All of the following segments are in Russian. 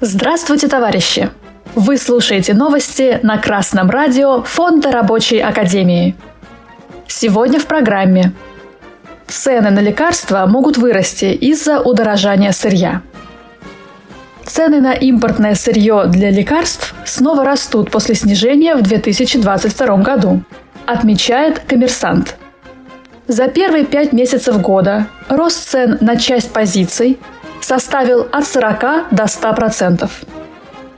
Здравствуйте, товарищи! Вы слушаете новости на Красном радио Фонда Рабочей Академии. Сегодня в программе. Цены на лекарства могут вырасти из-за удорожания сырья. Цены на импортное сырье для лекарств снова растут после снижения в 2022 году, отмечает коммерсант. За первые пять месяцев года рост цен на часть позиций составил от 40 до 100%.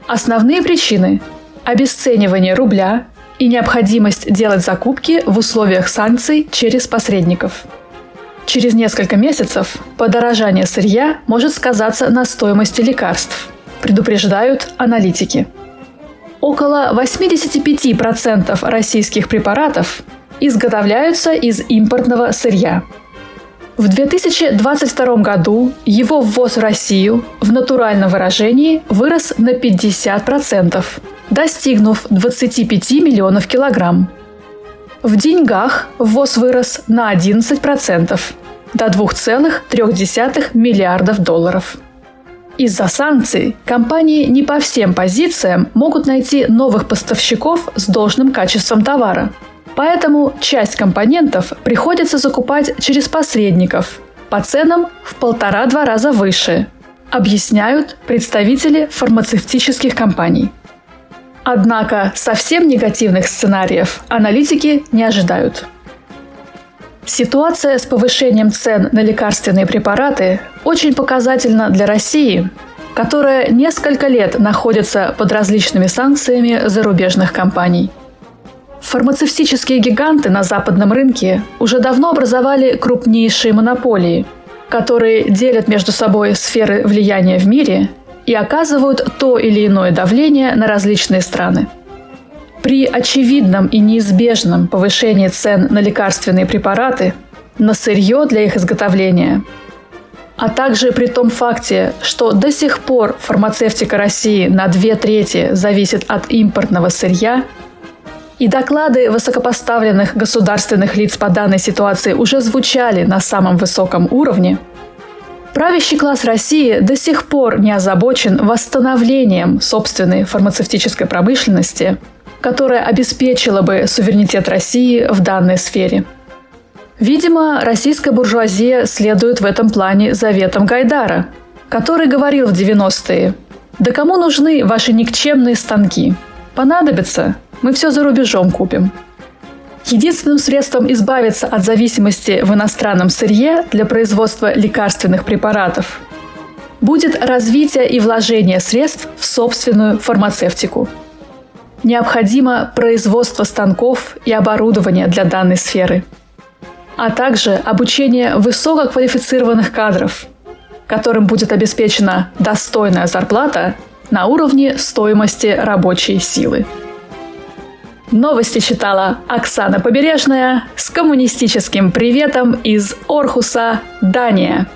Основные причины – обесценивание рубля и необходимость делать закупки в условиях санкций через посредников. Через несколько месяцев подорожание сырья может сказаться на стоимости лекарств, предупреждают аналитики. Около 85% российских препаратов изготовляются из импортного сырья – в 2022 году его ввоз в Россию в натуральном выражении вырос на 50%, достигнув 25 миллионов килограмм. В деньгах ввоз вырос на 11%, до 2,3 миллиардов долларов. Из-за санкций компании не по всем позициям могут найти новых поставщиков с должным качеством товара – Поэтому часть компонентов приходится закупать через посредников по ценам в полтора-два раза выше, объясняют представители фармацевтических компаний. Однако совсем негативных сценариев аналитики не ожидают. Ситуация с повышением цен на лекарственные препараты очень показательна для России, которая несколько лет находится под различными санкциями зарубежных компаний – Фармацевтические гиганты на западном рынке уже давно образовали крупнейшие монополии, которые делят между собой сферы влияния в мире и оказывают то или иное давление на различные страны. При очевидном и неизбежном повышении цен на лекарственные препараты, на сырье для их изготовления, а также при том факте, что до сих пор фармацевтика России на две трети зависит от импортного сырья – и доклады высокопоставленных государственных лиц по данной ситуации уже звучали на самом высоком уровне. Правящий класс России до сих пор не озабочен восстановлением собственной фармацевтической промышленности, которая обеспечила бы суверенитет России в данной сфере. Видимо, российская буржуазия следует в этом плане заветам Гайдара, который говорил в 90-е «Да кому нужны ваши никчемные станки? Понадобится, мы все за рубежом купим. Единственным средством избавиться от зависимости в иностранном сырье для производства лекарственных препаратов будет развитие и вложение средств в собственную фармацевтику. Необходимо производство станков и оборудования для данной сферы, а также обучение высококвалифицированных кадров, которым будет обеспечена достойная зарплата на уровне стоимости рабочей силы. Новости читала Оксана Побережная с коммунистическим приветом из Орхуса, Дания.